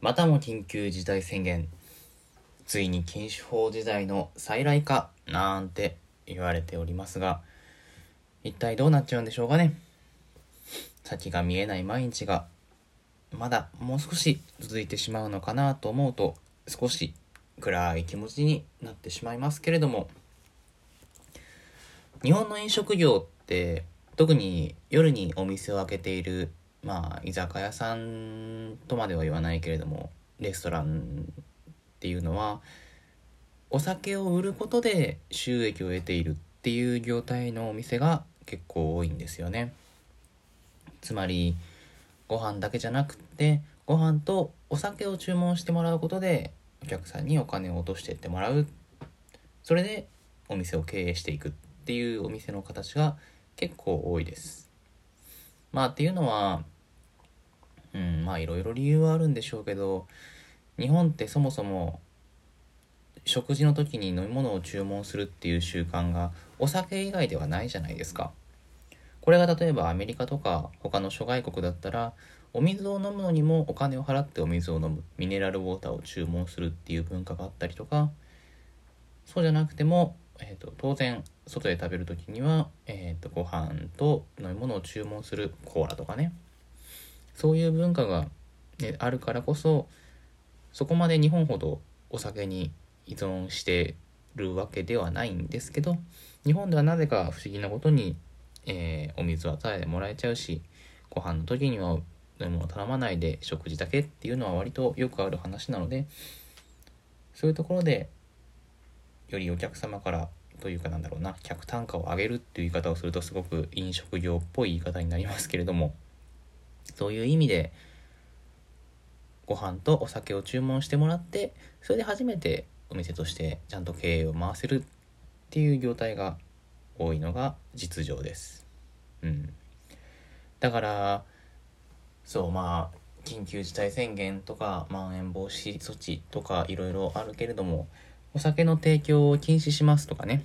またも緊急事態宣言。ついに禁酒法時代の再来かなんて言われておりますが一体どうなっちゃうんでしょうかね。先が見えない毎日がまだもう少し続いてしまうのかなと思うと少し暗い気持ちになってしまいますけれども。日本の飲食業って特に夜にお店を開けているまあ居酒屋さんとまでは言わないけれどもレストランっていうのはお酒を売ることで収益を得ているっていう業態のお店が結構多いんですよね。つまりご飯だけじゃなくってご飯とお酒を注文してもらうことでお客さんにお金を落としてってもらう。それでお店を経営していくっていうお店の形が結構多いです。まあっていうのはうんまあいろいろ理由はあるんでしょうけど日本ってそもそも食事の時に飲み物を注文するっていう習慣がお酒以外ではないじゃないですか。これが例えばアメリカとか他の諸外国だったらお水を飲むのにもお金を払ってお水を飲むミネラルウォーターを注文するっていう文化があったりとかそうじゃなくても、えーと、当然外で食べる時には、えーとご飯と飲み物を注文するコーラとかね。そういう文化が、ね、あるからこそそこまで日本ほどお酒に依存してるわけではないんですけど日本ではなぜか不思議なことに、えー、お水はタダでもらえちゃうしご飯の時には飲み物頼まないで食事だけっていうのは割とよくある話なのでそういうところでよりお客様からというかなんだろうな客単価を上げるっていう言い方をするとすごく飲食業っぽい言い方になりますけれどもそういう意味でご飯とお酒を注文してもらってそれで初めてお店としてちゃんと経営を回せるっていう業態が多いのが実情です。うん、だからそうまあ緊急事態宣言とかまん延防止措置とかいろいろあるけれどもお酒の提供を禁止しますとかね。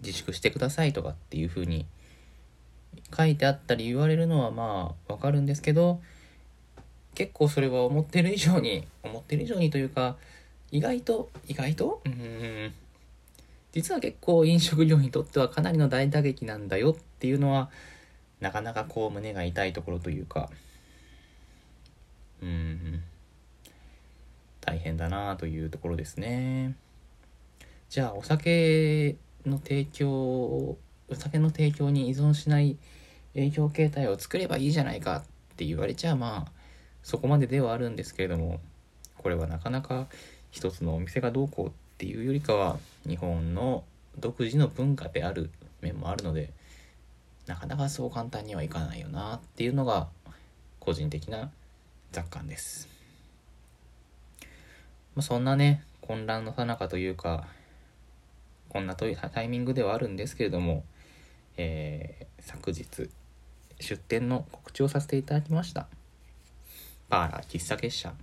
自粛してくださいとかっていうふうに書いてあったり言われるのはまあわかるんですけど結構それは思ってる以上に思ってる以上にというか意外と意外と？うん。実は結構飲食業にとってはかなりの大打撃なんだよっていうのはなかなかこう胸が痛いところというか。うん。大変だなというところですねじゃあお酒の提供お酒の提供に依存しない営業形態を作ればいいじゃないかって言われちゃまあそこまでではあるんですけれどもこれはなかなか一つのお店がどうこうっていうよりかは日本の独自の文化である面もあるのでなかなかそう簡単にはいかないよなっていうのが個人的な雑感です。まあ、そんなね混乱のさなかというかこんなというタイミングではあるんですけれども、えー、昨日出店の告知をさせていただきました。パーラー喫茶結社。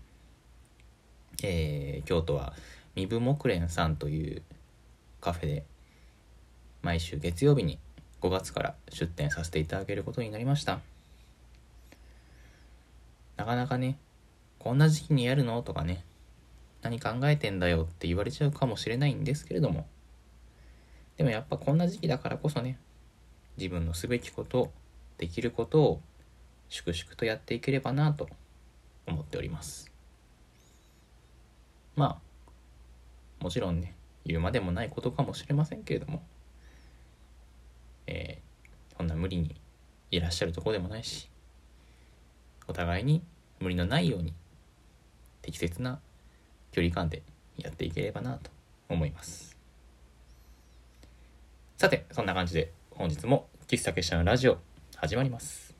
えー、京都は三部木蓮さんというカフェで毎週月曜日に5月から出店させていただけることになりました。なかなかね、こんな時期にやるの？とかね、何考えてんだよって言われちゃうかもしれないんですけれども、でもやっぱこんな時期だからこそね、自分のすべきこと、できることを粛々とやっていければなと思っております。まあ、もちろんね、言うまでもないことかもしれませんけれども、えー、そんな無理にいらっしゃるとこでもないし、お互いに無理のないように適切な距離感でやっていければなと思います。さて、そんな感じで本日も喫茶結社のラジオ始まります。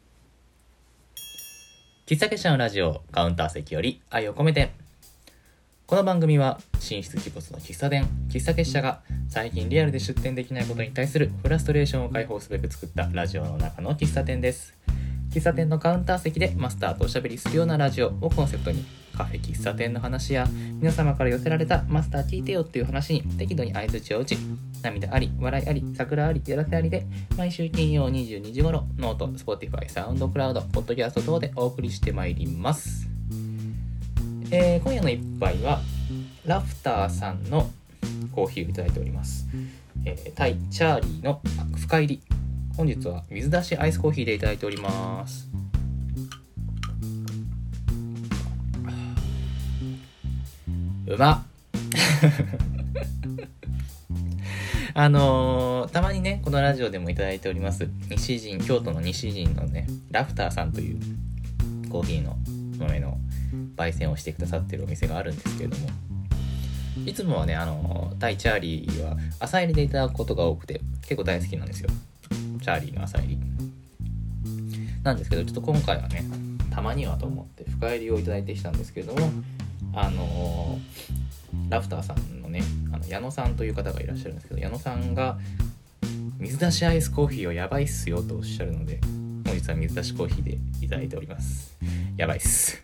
喫茶結社のラジオカウンター席より愛を込めて。この番組は寝室鬼没の喫茶店、喫茶結社が最近リアルで出店できないことに対するフラストレーションを解放すべく作ったラジオの中の喫茶店です。喫茶店のカウンター席でマスターとおしゃべりするようなラジオをコンセプトにカフェ喫茶店の話や皆様から寄せられたマスター聞いてよっていう話に適度に相づちを打ち涙あり笑いあり桜ありやらせありで毎週金曜22時頃ノート、Spotify、SoundCloud、Podcast 等でお送りしてまいります。えー、今夜の一杯はラフターさんのコーヒーをいただいております、えー、タイチャーリーの深煎り本日は水出しアイスコーヒーでいただいておりますうま あのー、たまにね、このラジオでもいただいております、西陣、京都の西陣のね、ラフターさんというコーヒーの豆の焙煎をしてくださってるお店があるんですけれども、いつもはね、あのー、タイチャーリーは朝入りでいただくことが多くて、結構大好きなんですよ。チャーリーの朝入り。なんですけど、ちょっと今回はね、たまにはと思って深入りをいただいてきたんですけれども、あのー、ラフターさんのねあの矢野さんという方がいらっしゃるんですけど矢野さんが水出しアイスコーヒーをやばいっすよとおっしゃるので本日は水出しコーヒーでいただいております。やばいっす。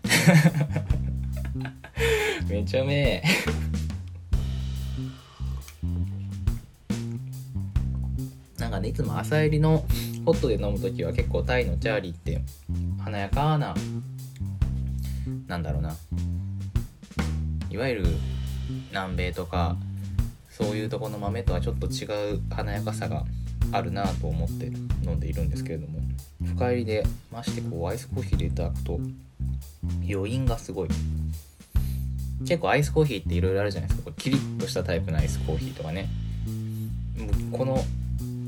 めちゃめなんかねいつも朝入りのホットで飲む時は結構タイのチャーリーって華やかななんだろうな。いわゆる南米とかそういうとこの豆とはちょっと違う華やかさがあるなと思って飲んでいるんですけれども深入りでましてこうアイスコーヒーでいただくと余韻がすごい。結構アイスコーヒーっていろいろあるじゃないですか。こキリッとしたタイプのアイスコーヒーとかね。この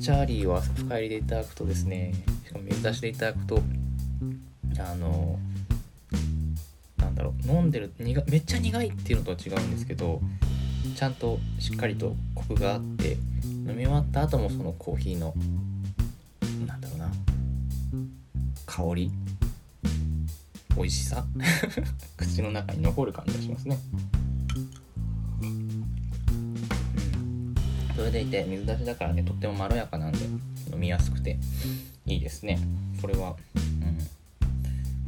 チャーリーは深入りでいただくとですねしかも水出しでいただくとあのなんだろう飲んでる苦めっちゃ苦いっていうのとは違うんですけどちゃんとしっかりとコクがあって飲み終わった後もそのコーヒーのなんだろうな香り美味しさ 口の中に残る感じがしますね、それでいて水出しだからねとってもまろやかなんで飲みやすくていいですね。これは。うん。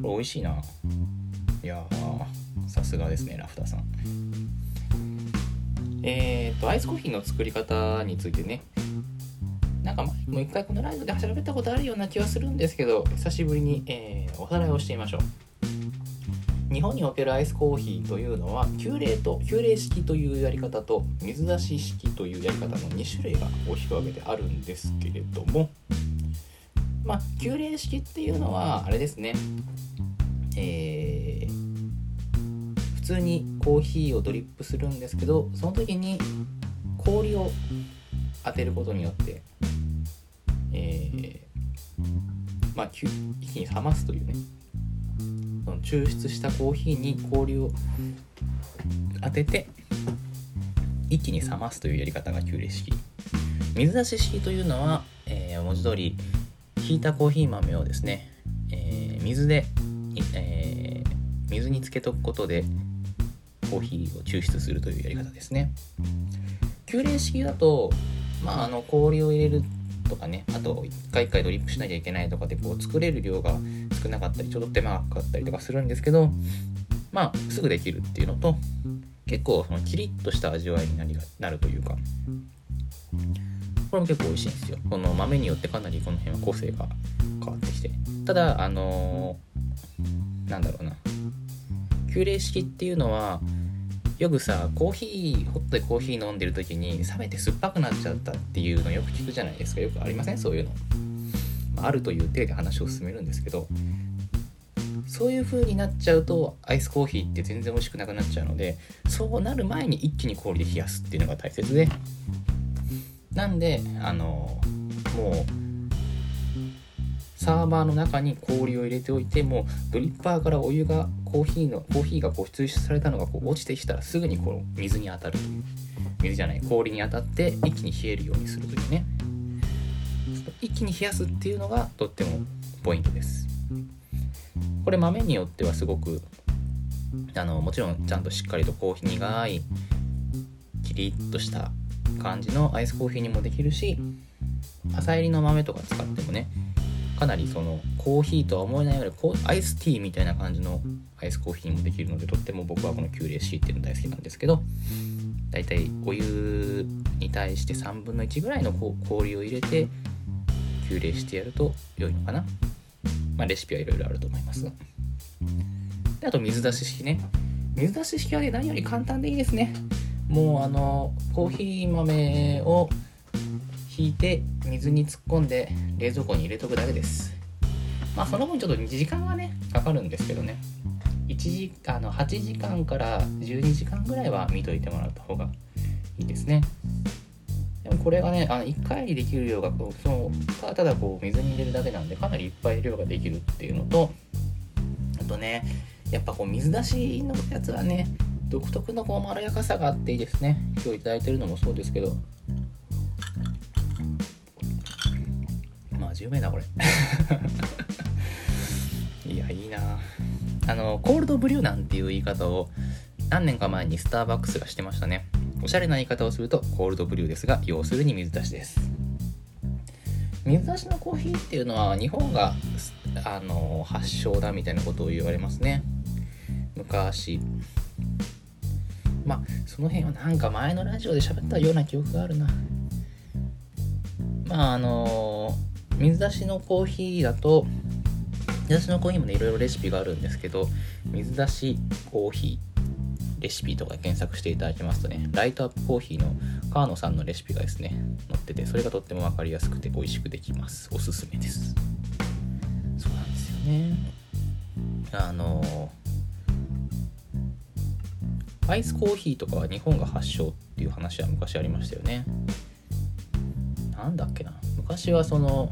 これ美味しいな。いやさすがですねラフターさん。えっ、ー、とアイスコーヒーの作り方についてね。なんか前にも一回このライブで喋ったことあるような気はするんですけど久しぶりに、えー、おさらいをしてみましょう日本におけるアイスコーヒーというのは急冷と急冷式というやり方と水出し式というやり方の2種類が大きく分けてあるんですけれどもまあ急冷式っていうのはあれですね。えー、普通にコーヒーをドリップするんですけどその時に氷を当てることによって、えー、まあ、一気に冷ますというね。その抽出したコーヒーに氷を当てて一気に冷ますというやり方が急冷式水出し式というのは、えー、文字通りひいたコーヒー豆をですね、えー、水でえー、水につけとくことでコーヒーを抽出するというやり方ですね。急冷式だと、まあ、あの氷を入れるとかねあと1回1回ドリップしなきゃいけないとかでこう作れる量が少なかったりちょっと手間がかかったりとかするんですけどまあすぐできるっていうのと結構そのキリッとした味わいになりなるというかこれも結構美味しいんですよ。この豆によってかなりこの辺は個性が変わってきて。ただあのー、なんだろうな。急冷式っていうのはよくさコーヒーホットでコーヒー飲んでる時に冷めて酸っぱくなっちゃったっていうのよく聞くじゃないですか。よくありません？そういうの、あ、るという体で話を進めるんですけどそういう風になっちゃうとアイスコーヒーって全然美味しくなくなっちゃうのでそうなる前に一気に氷で冷やすっていうのが大切で。なんであのもうサーバーの中に氷を入れておいてもドリッパーからお湯がコーヒーのコーヒーがこう抽出されたのがこう落ちてきたらすぐにこう水に当たる。という水じゃない氷に当たって一気に冷えるようにするというね。一気に冷やすっていうのがとってもポイントです。これ豆によってはすごくあのもちろんちゃんとしっかりとコーヒー苦いキリッとした感じのアイスコーヒーにもできるし浅煎りの豆とか使ってもねかなりそのコーヒーとは思えないぐらいアイスティーみたいな感じのアイスコーヒーにもできるのでとっても僕はこの急冷式っていうの大好きなんですけどだいたいお湯に対して3分の1ぐらいの氷を入れてキューレーしてやると良いのかな。まあレシピはいろいろあると思いますで。あと水出し式ね。水出し式はね何より簡単でいいですね。もうあのコーヒー豆をひいて水に突っ込んで冷蔵庫に入れとくだけです。まあその分ちょっと時間はねかかるんですけどね。1時あの8時間から12時間ぐらいは見といてもらった方がいいですね。でもこれがねあの1回にできる量がこうそのただこう水に入れるだけなんでかなりいっぱい量ができるっていうのとあとねやっぱこう水出しのやつはね独特のこうまろやかさがあっていいですね。今日頂いてるのもそうですけど。まあ有名だこれ。いやいいな。あのコールドブリューなんていう言い方を何年か前にスターバックスがしてましたね。おしゃれな言い方をするとコールドブリューですが要するに水出しです。水出しのコーヒーっていうのは日本があの発祥だみたいなことを言われますね。昔。まあその辺はなんか前のラジオで喋ったような記憶があるな。まああの水出しのコーヒーだと水出しのコーヒーもねいろいろレシピがあるんですけど水出しコーヒー。レシピとか検索していただきますとねライトアップコーヒーの川野さんのレシピがですね載っててそれがとっても分かりやすくて美味しくできます。おすすめです。そうなんですよね。あのアイスコーヒーとかは日本が発祥っていう話は昔ありましたよね。なんだっけな。昔はその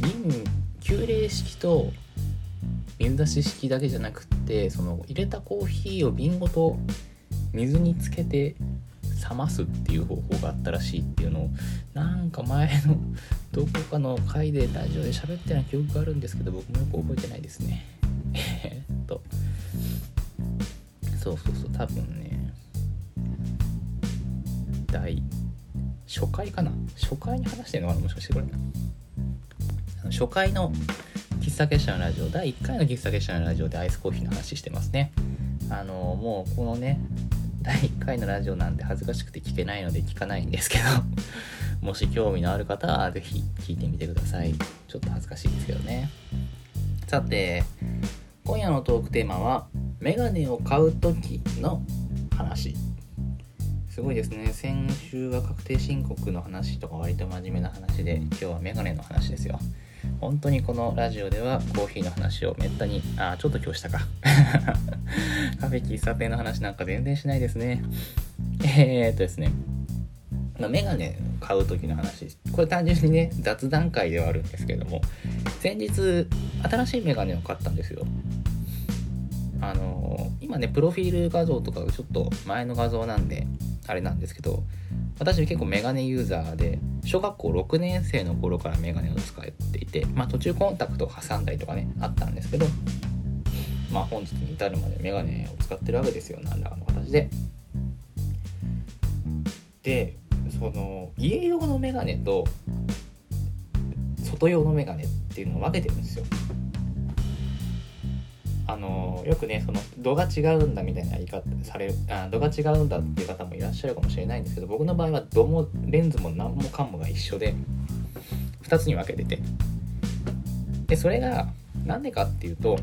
瓶急冷式と水出し式だけじゃなくってその入れたコーヒーを瓶ごと水につけて冷ますっていう方法があったらしいっていうのをなんか前のどこかの回でラジオで喋ったような記憶があるんですけど僕もよく覚えてないですね。えっとそうそうそう多分ね第初回かな？初回に話してるのかな？もしかしてこれ。初回の喫茶結社のラジオ第1回の喫茶結社のラジオでアイスコーヒーの話してますね。あのもうこのね第1回のラジオなんで恥ずかしくて聞けないので聞かないんですけど もし興味のある方は是非聞いてみてください。ちょっと恥ずかしいですけどね。さて今夜のトークテーマはメガネを買う時の話。すごいですね。先週は確定申告の話とか割と真面目な話で今日はメガネの話ですよ。本当にこのラジオではコーヒーの話をめったにあちょっと今日したか。カフェ喫茶店の話なんか全然しないですね。えー、っとですね。メガネ買う時の話。これ単純にね雑談会ではあるんですけども先日新しいメガネを買ったんですよ。あの今ねプロフィール画像とかちょっと前の画像なんであれなんですけど私結構メガネユーザーで小学校6年生の頃からメガネを使っていてまあ途中コンタクトを挟んだりとかねあったんですけどまあ本日に至るまでメガネを使ってるわけですよ何らかの形で。でその家用のメガネと外用のメガネっていうのを分けてるんですよ。あのよくねその度が違うんだみたいな言い方されるあ度が違うんだっていう方もいらっしゃるかもしれないんですけど僕の場合は度もレンズも何もかんもが一緒で2つに分けてて。でそれが何でかっていうと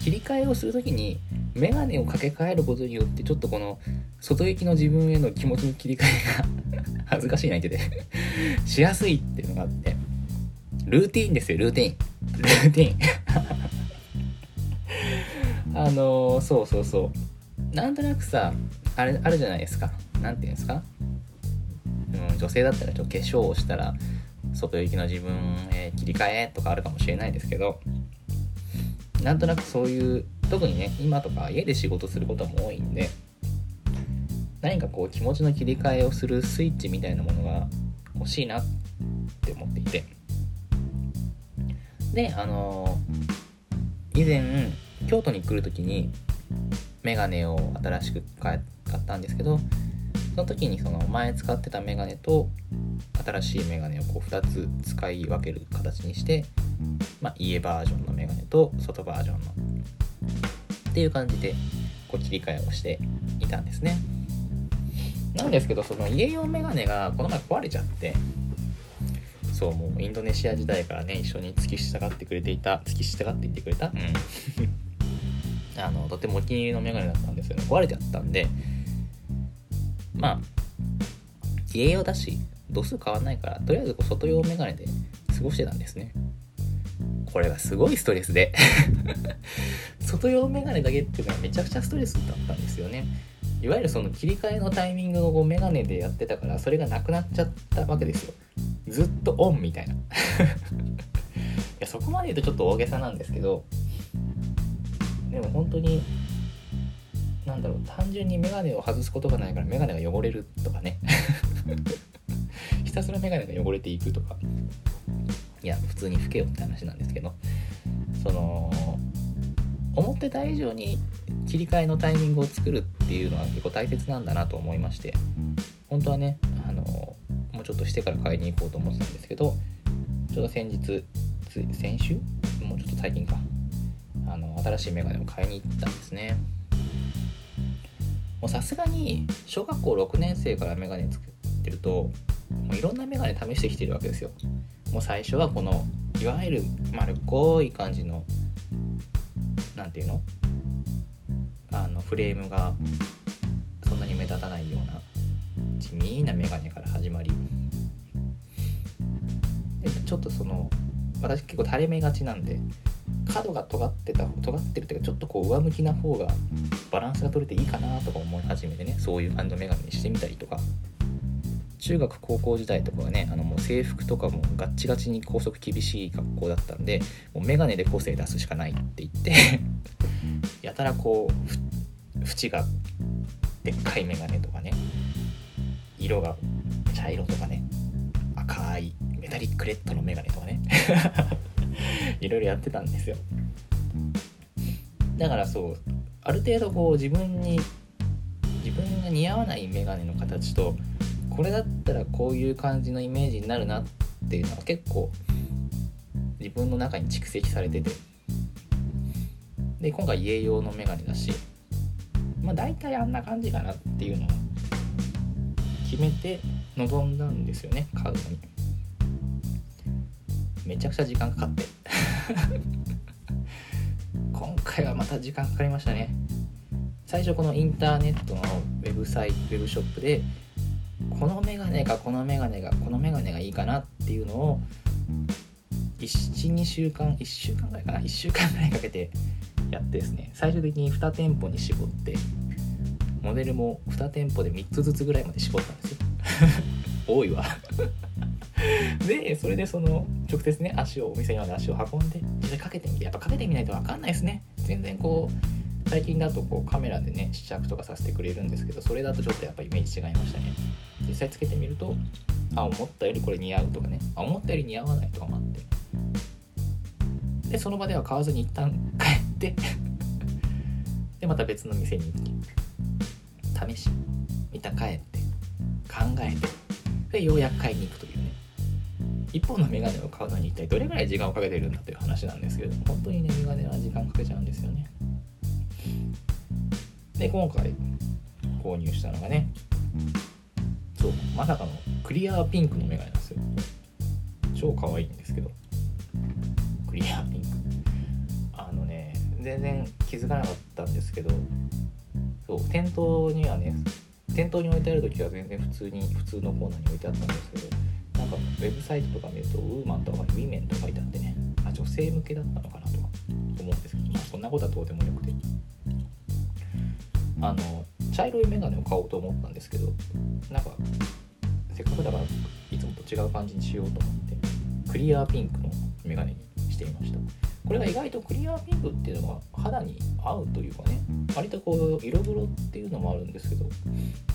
切り替えをする時にメガネを掛け替えることによってちょっとこの外行きの自分への気持ちの切り替えが 恥ずかしいな言ってて。しやすいっていうのがあって。ルーティーンですよルーティーン。ルーティーンあの、そうそうそう。なんとなくさあれあるじゃないですか。何て言うんですか、うん、女性だったらちょっと化粧をしたら外行きの自分へ切り替えとかあるかもしれないですけどなんとなくそういう特にね今とか家で仕事することも多いんで何かこう気持ちの切り替えをするスイッチみたいなものが欲しいなって思っていて。であのー、以前京都に来る時にメガネを新しく買ったんですけどその時にその前使ってたメガネと新しいメガネをこう2つ使い分ける形にして、まあ、家バージョンのメガネと外バージョンのっていう感じでこう切り替えをしていたんですね。なんですけどその家用メガネがこの前壊れちゃってそうもうインドネシア時代からね一緒に付き従ってくれていた付き従っていってくれたうん。あのとてもお気に入りのメガネだったんですけど壊れちゃったんでまあ家用だし度数変わんないからとりあえずこう外用メガネで過ごしてたんですね。これがすごいストレスで。外用メガネだけっていうのはめちゃくちゃストレスだったんですよね。いわゆるその切り替えのタイミングをこうメガネでやってたからそれがなくなっちゃったわけですよ。ずっとオンみたいな。いやそこまで言うとちょっと大げさなんですけどでも本当になんだろう単純にメガネを外すことがないからメガネが汚れるとかね。ひたすらメガネが汚れていくとか。いや普通に老けよって話なんですけど。その思ってた以上に切り替えのタイミングを作るっていうのは結構大切なんだなと思いまして。本当はねあのもうちょっとしてから買いに行こうと思ってたんですけどちょうど先日先週？もうちょっと最近か新しいメガネを買いに行ったんですね。もうさすがに小学校6年生からメガネ作ってるともういろんなメガネ試してきてるわけですよ。もう最初はこのいわゆる丸っこい感じの何ていうの？あのフレームがそんなに目立たないような地味なメガネから始まり。でちょっとその私結構垂れ目がちなんで角が尖ってた尖ってるっていうかちょっとこう上向きな方がバランスが取れていいかなとか思い始めてね。そういう感じのメガネにしてみたりとか。中学高校時代とかはねあのもう制服とかもガッチガチに校則厳しい学校だったんでもう眼鏡で個性出すしかないって言って。やたらこう縁がでっかい眼鏡とかね。色が茶色とかね。赤いメタリックレッドの眼鏡とかね。いろいろやってたんですよ。だからそうある程度こう自分に自分が似合わない眼鏡の形とこれだったらこういう感じのイメージになるなっていうのは結構自分の中に蓄積されてて。で今回家用のメガネだしまあ大体あんな感じかなっていうのを決めて臨んだんですよね買うのに。めちゃくちゃ時間かかって。今回はまた時間かかりましたね。最初このインターネットのウェブサイトウェブショップでこのメガネかこのメガネがこのメガネがいいかなっていうのを12週間1週間ぐらいかな？1週間ぐらいかけてやってですね。最終的に2店舗に絞ってモデルも2店舗で3つずつぐらいまで絞ったんですよ。多いわ。でそれでその直接ね足をお店にまで足を運んで実際かけてみてやっぱかけてみないと分かんないですね。全然こう最近だとこうカメラでね試着とかさせてくれるんですけどそれだとちょっとやっぱイメージ違いましたね。実際つけてみるとあ思ったよりこれ似合うとかね。あ思ったより似合わないとかもあって。でその場では買わずに一旦 帰ってでまた別の店に行き試し一旦帰って考えてでようやく買いに行くというね。一本のメガネを買うのに一体どれぐらい時間をかけてるんだという話なんですけれども本当にねメガネは時間かけちゃうんですよね。で今回購入したのがねそうまさかのクリアピンクのメガネなんですよ。超可愛いんですけど。クリアピンク。あのね全然気づかなかったんですけどそう店頭にはね店頭に置いてある時は全然普通に普通のコーナーに置いてあったんですけどかウェブサイトとか見るとウーマンとかウィメンとか書いてあってね。あ女性向けだったのかなとか思うんですけど。まあそんなことはどうでもよくて。あの茶色いメガネを買おうと思ったんですけどなんかせっかくだからいつもと違う感じにしようと思ってクリアーピンクのメガネにしてみましたこれが意外とクリアピンクっていうのが肌に合うというかね割とこう色黒っていうのもあるんですけど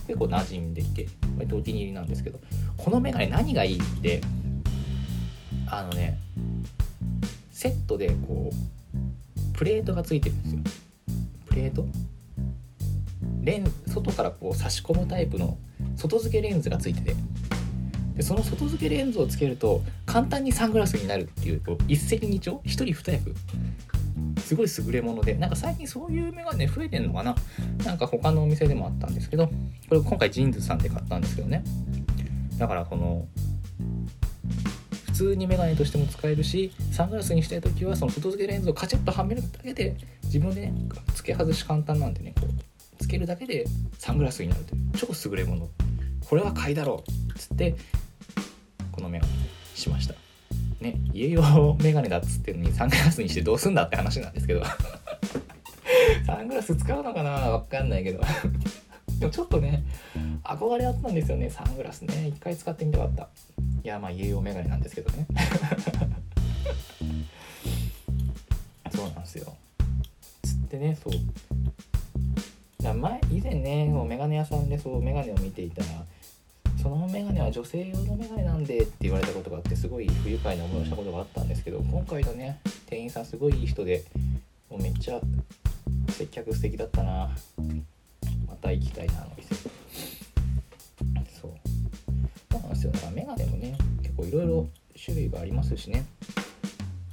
結構馴染んできて割とお気に入りなんですけどこのメガネ何がいいってあのねセットでこうプレートがついてるんですよ。プレート？レン外からこう差し込むタイプの外付けレンズがついててでその外付けレンズをつけると簡単にサングラスになるっていうこう一石二鳥？一人二役？すごい優れものでなんか最近そういうメガネ増えてんのかな？なんか他のお店でもあったんですけどこれ今回 JINSさんで買ったんですけどね。だからこの普通にメガネとしても使えるしサングラスにしたい時はその外付けレンズをカチッとはめるだけで自分でね付け外し簡単なんでねこうつけるだけでサングラスになるという超優れもの。これは買いだろう。っつってこのメガネにしました。ね家用メガネだっつってのにサングラスにしてどうすんだって話なんですけど。サングラス使うのかな？わかんないけど。でもちょっとね憧れあったんですよねサングラスね。一回使ってみたかった。いやまあ家用メガネなんですけどね。そうなんですよ。つってねそう。前以前ねもうメガネ屋さんでそうメガネを見ていたらそのメガネは女性用のメガネなんでって言われたことがあってすごい不愉快な思いをしたことがあったんですけど今回のね店員さんすごいいい人でもうめっちゃ接客素敵だったな。また行きたいなあの店。そう。そうなんですよ。だからメガネもね結構いろいろ種類がありますしね。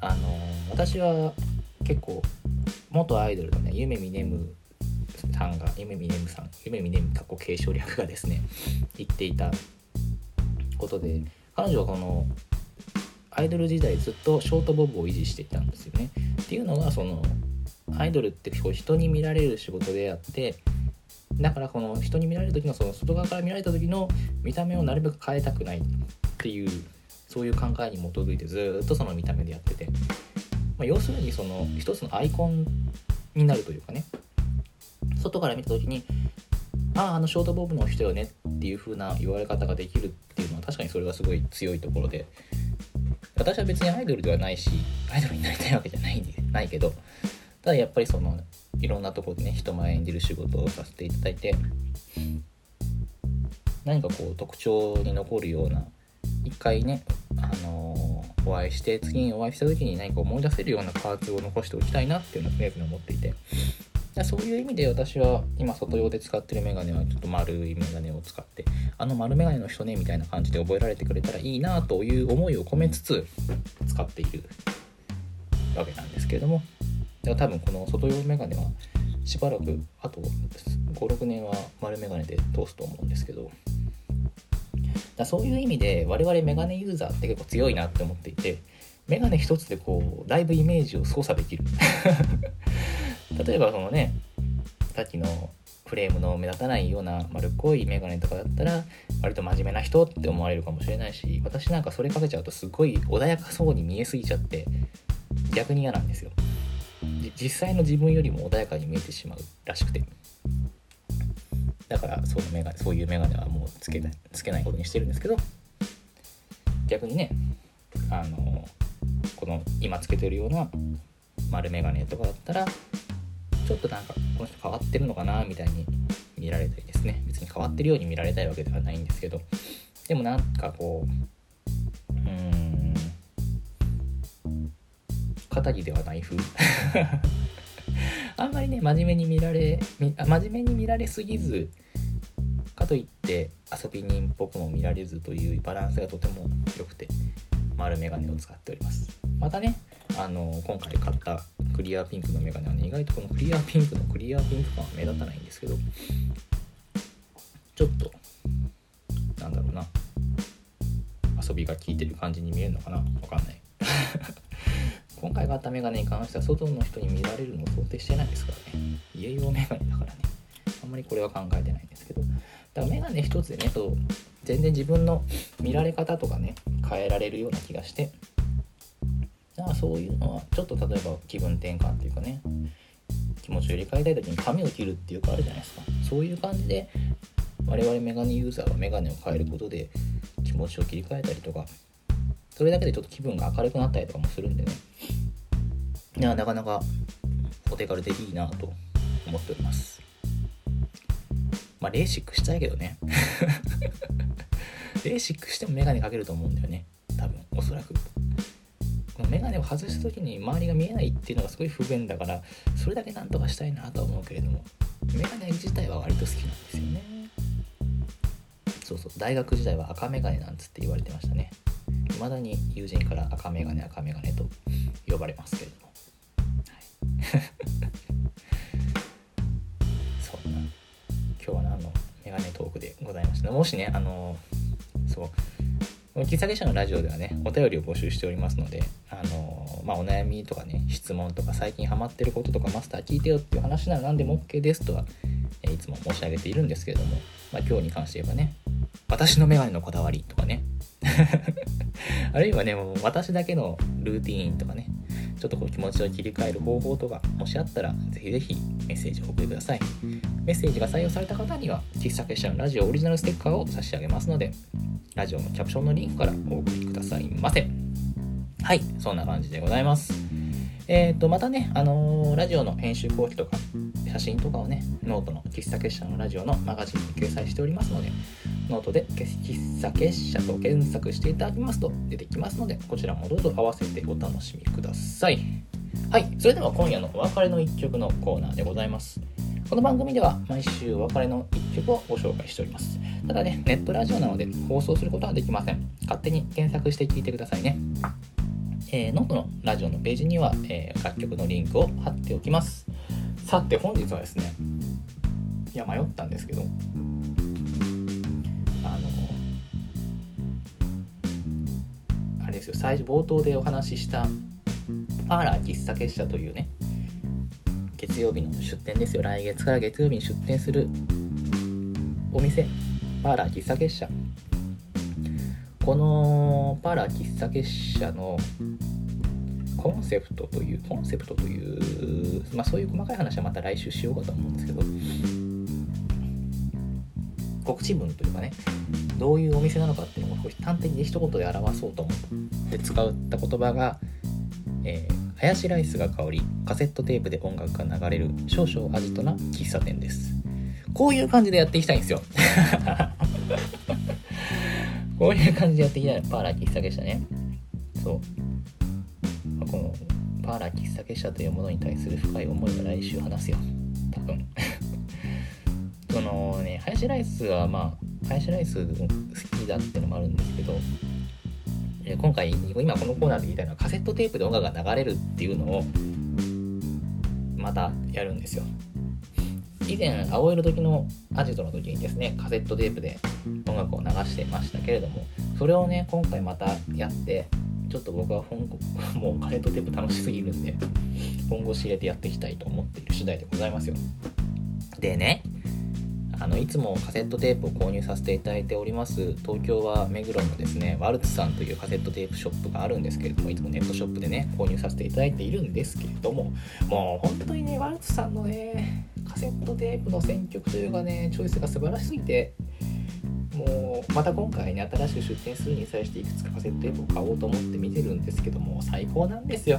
あの私は結構元アイドルのね夢見ねむさんが夢見ねむさん夢見ねむ過去継承略がですね 言っていたことで彼女はこのアイドル時代ずっとショートボブを維持していたんですよね。っていうのがそのアイドルってこう人に見られる仕事であってだからこの人に見られる時のその外側から見られた時の見た目をなるべく変えたくないっていうそういう考えに基づいてずっとその見た目でやってて、まあ、要するにその一つのアイコンになるというかね外から見た時にあああのショートボブの人よねっていう風な言われ方ができるっていうのは確かにそれがすごい強いところで。私は別にアイドルではないしアイドルになりたいわけじゃないんで ないけど。ただやっぱりそのいろんなところでね人前演じる仕事をさせていただいて何かこう特徴に残るような一回ねあの、お会いして次にお会いした時に何か思い出せるようなパーツを残しておきたいなっていうのを常々思っていて。そういう意味で私は今外用で使ってるメガネはちょっと丸いメガネを使ってあの丸メガネの人ねみたいな感じで覚えられてくれたらいいなという思いを込めつつ使っているわけなんですけれども多分この外用メガネはしばらくあと56年は丸メガネで通すと思うんですけどだそういう意味で我々メガネユーザーって結構強いなって思っていてメガネ一つでこうだいぶイメージを操作できる。例えばそのねさっきのフレームの目立たないような丸っこいメガネとかだったら割と真面目な人って思われるかもしれないし私なんかそれかけちゃうとすごい穏やかそうに見えすぎちゃって逆に嫌なんですよ。実際の自分よりも穏やかに見えてしまうらしくて。だからそのメガそういうメガネはもうつけないつけないことにしてるんですけど逆にねあのこの今つけてるような丸メガネとかだったらちょっとなんかこの人変わってるのかなみたいに見られたりですね。別に変わってるように見られたいわけではないんですけど。でもなんかこううーん肩着ではない風。あんまりね真面目に見られ真面目に見られすぎずかといって遊び人っぽくも見られずというバランスがとても良くて丸メガネを使っております。またねあの今回買ったクリアピンクのメガネはね意外とこのクリアピンクのクリアピンク感は目立たないんですけどちょっとなんだろうな。遊びが効いてる感じに見えるのかな？わかんない。今回買ったメガネに関しては外の人に見られるのを想定してないですからね。家用メガネだからね。あんまりこれは考えてないんですけど。だからメガネ一つでねそう全然自分の見られ方とかね変えられるような気がしてだかそういうのはちょっと例えば気分転換っていうかね気持ちを入れ替えたい時に髪を切るっていうかあるじゃないですか。そういう感じで我々メガネユーザーはメガネを変えることで気持ちを切り替えたりとかそれだけでちょっと気分が明るくなったりとかもするんでね。いやなかなかお手軽でいいなと思っております。まあレーシックしたいけどね。レーシックしてもメガネかけると思うんだよね。多分おそらく。このメガネを外す時に周りが見えないっていうのがすごい不便だからそれだけなんとかしたいなとは思うけれどもメガネ自体は割と好きなんですよね。そうそう大学時代は赤メガネなんつって言われてましたね。未だに友人から赤メガネ赤メガネと呼ばれますけれども、はい、そんな。今日は何のメガネトークでございました？もしねあのそう喫茶結社のラジオではねお便りを募集しておりますのでまあお悩みとかね質問とか最近ハマってることとかマスター聞いてよっていう話なら何でも OK ですとは、えいつも申し上げているんですけれども、まあ、今日に関して言えばね私のメガネのこだわりとかね。あるいはねもう私だけのルーティーンとかねちょっとこう気持ちを切り替える方法とかもしあったらぜひぜひメッセージをお送りください。メッセージが採用された方には喫茶結社のラジオオリジナルステッカーを差し上げますのでラジオのキャプションのリンクからお送りくださいませ。はいそんな感じでございますえっ、ー、とまたねあのー、ラジオの編集後記とか写真とかをねノートの喫茶結社のラジオのマガジンに掲載しておりますのでノートで喫茶結社と検索していただきますと出てきますので、こちらもどうぞ合わせてお楽しみください。はい、それでは今夜のお別れの一曲のコーナーでございます。この番組では毎週お別れの一曲をご紹介しております。ただね、ネットラジオなので放送することはできません。勝手に検索して聴いてくださいね。えー、ノートのラジオのページには、えー、楽曲のリンクを貼っておきます。さて本日はですね、いや迷ったんですけど、あの、あれですよ最初冒頭でお話ししたパーラー喫茶結社というね月曜日の出店ですよ来月から月曜日に出店するお店パーラー喫茶結社このパラ喫茶結社のコンセプトというコンセプトというまあそういう細かい話はまた来週しようかと思うんですけど告知文というかねどういうお店なのかっていうのを端的に一言で表そうと思って使った言葉が、えー、ハヤシライスが香りカセットテープで音楽が流れる少々味とな喫茶店です。こういう感じでやっていきたいんですよ。こういう感じでやってきたいのパーラー喫茶結社ね。そう。このパーラー喫茶結社というものに対する深い思いが来週話すよ。多分。そのねハヤシライスはまあハヤシライス好きだってのもあるんですけど今回今このコーナーで言いたいのはカセットテープで音楽が流れるっていうのをまたやるんですよ。以前青色時のアジトの時にですねカセットテープで音楽を流してましたけれどもそれをね今回またやってちょっと僕は本 もうカセットテープ楽しすぎるんで本腰入れてやっていきたいと思っている次第でございますよ。でねあのいつもカセットテープを購入させていただいております東京は目黒のですねワルツさんというカセットテープショップがあるんですけれどもいつもネットショップでね購入させていただいているんですけれどももう本当にねワルツさんのねカセットテープの選曲というかねチョイスが素晴らしすぎてもうまた今回ね新しく出店するに際していくつかカセットテープを買おうと思って見てるんですけども最高なんですよ。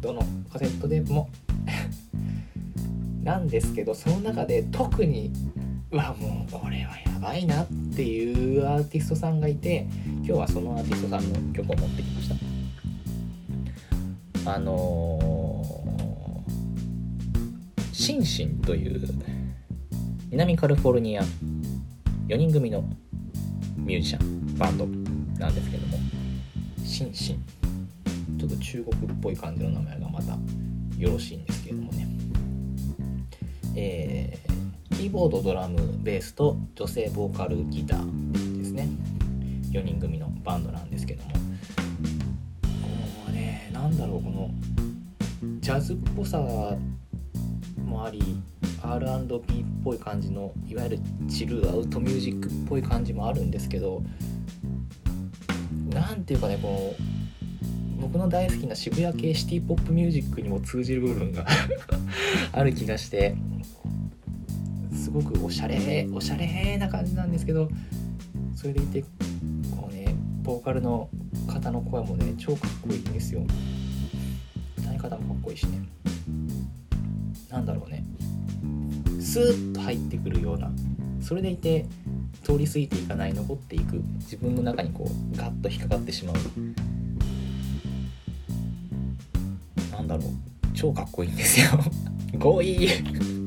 どのカセットテープも。なんですけどその中で特にうわもうこれはやばいなっていうアーティストさんがいて今日はそのアーティストさんの曲を持ってきました。あのー、シンシンという南カリフォルニア4人組のミュージシャンバンドなんですけどもシンシン。ちょっと中国っぽい感じの名前がまたよろしいんですけれどもね。えーキーボードドラムベースと女性ボーカルギターですね。4人組のバンドなんですけども。もうね何だろうこのジャズっぽさもあり R&B っぽい感じのいわゆるチルアウトミュージックっぽい感じもあるんですけど何ていうかねこう僕の大好きな渋谷系シティポップミュージックにも通じる部分が ある気がして。すごくおしゃれおしゃれな感じなんですけどそれでいてこうねボーカルの方の声もね超かっこいいんですよ。歌い方もかっこいいしね。なんだろうね。スーッと入ってくるような。それでいて通り過ぎていかない残っていく。自分の中にこうガッと引っかかってしまう。なんだろう。超かっこいいんですよ。5位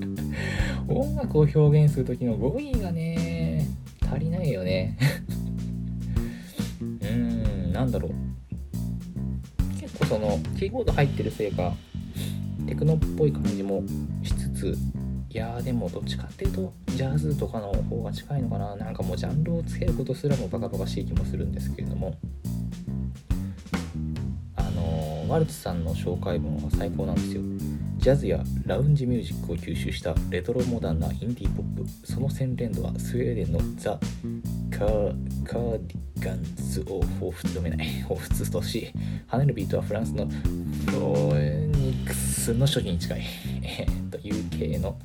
音楽を表現する時の語彙がね足りないよね。うーんなんだろう。結構そのキーボード入ってるせいかテクノっぽい感じもしつついやーでもどっちかっていうとジャズとかの方が近いのかな。なんかもうジャンルをつけることすらもバカバカしい気もするんですけれども。あのーワルツさんの紹介文は最高なんですよ。ジャズやラウンジミュージックを吸収したレトロモダンなインディーポップ。その洗練度はスウェーデンのザ・カーカーディガンズを彷彿読めない。彷彿とし跳ねるビートはフランスのフォーニクスの初期に近い。えーと UK の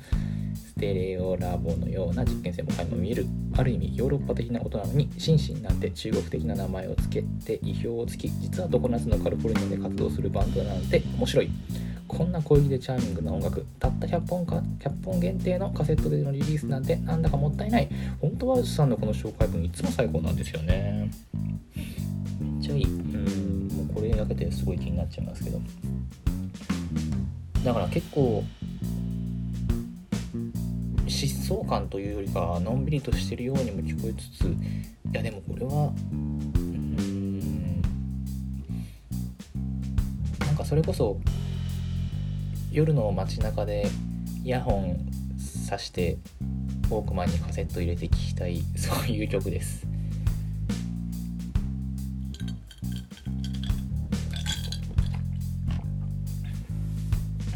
ステレオラボのような実験性も垣間見える。ある意味ヨーロッパ的な音なのにシンシンなんて中国的な名前を付けて意表をつき実は常夏のカリフォルニアで活動するバンドなんて面白い。こんな小粋でチャーミングな音楽たった100本か100本限定のカセットでのリリースなんてなんだかもったいない。本当はさんのこの紹介文いつも最高なんですよね。めっちゃいい。うんもうこれだけですごい気になっちゃいますけど。だから結構疾走感というよりかのんびりとしてるようにも聞こえつついやでもこれはうーんなんかそれこそ夜の街中でイヤホンさしてウォークマンにカセット入れて聴きたい。そういう曲です。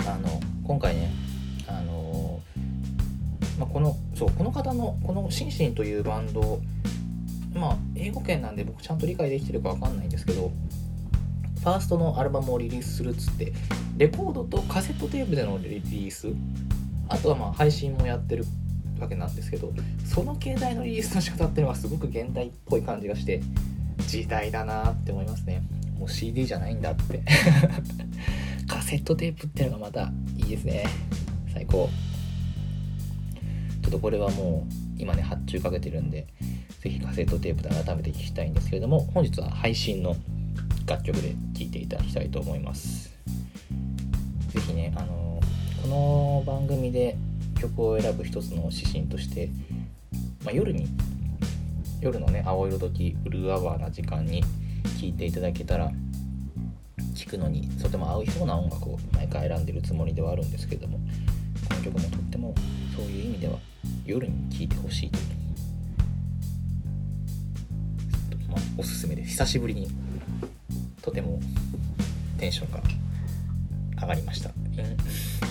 あの今回ねあのまあ、このそうこの方のこのシンシンというバンドまあ英語圏なんで僕ちゃんと理解できてるかわかんないんですけどファーストのアルバムをリリースするっつってレコードとカセットテープでのリリースあとはまあ配信もやってるわけなんですけどその携帯のリリースの仕方っていうのはすごく現代っぽい感じがして時代だなって思いますね。もう CD じゃないんだって。カセットテープっていうのがまたいいですね。最高。ちょっとこれはもう今ね発注かけてるんでぜひカセットテープで改めて聴きたいんですけれども本日は配信の楽曲で聴いていただきたいと思います。ぜひねあのこの番組で曲を選ぶ一つの指針として、まあ、夜に夜のね青色時ブルーアワーな時間に聴いていただけたら聴くのにとても合うそうな音楽を毎回選んでるつもりではあるんですけどもこの曲もとってもそういう意味では夜に聴いてほしいという、まあ、おすすめです久しぶりにとてもテンションが上がりました。うん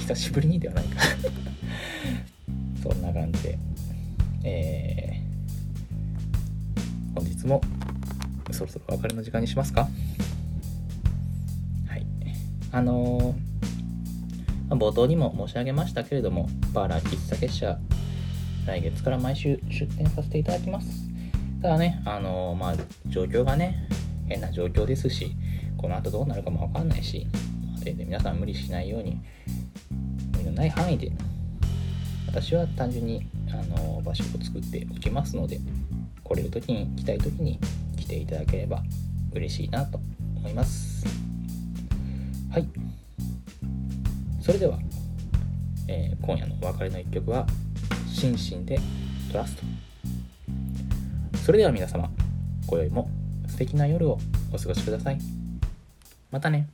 久しぶりにではないか。そんな感じで。えー、本日もそろそろお別れの時間にしますか？はい。あのーまあ冒頭にも申し上げましたけれどもバーラー喫茶結社来月から毎週出店させていただきます。ただねあのーまあ状況がね変な状況ですしこの後どうなるかもわかんないし、まあ、全然皆さん無理しないように無理のない範囲で私は単純にあの場所を作っておきますので来れる時に来たい時に来ていただければ嬉しいなと思います。はい。それでは、えー今夜のお別れの一曲は「心身でトラスト」それでは皆様今宵も素敵な夜をお過ごしください。またね。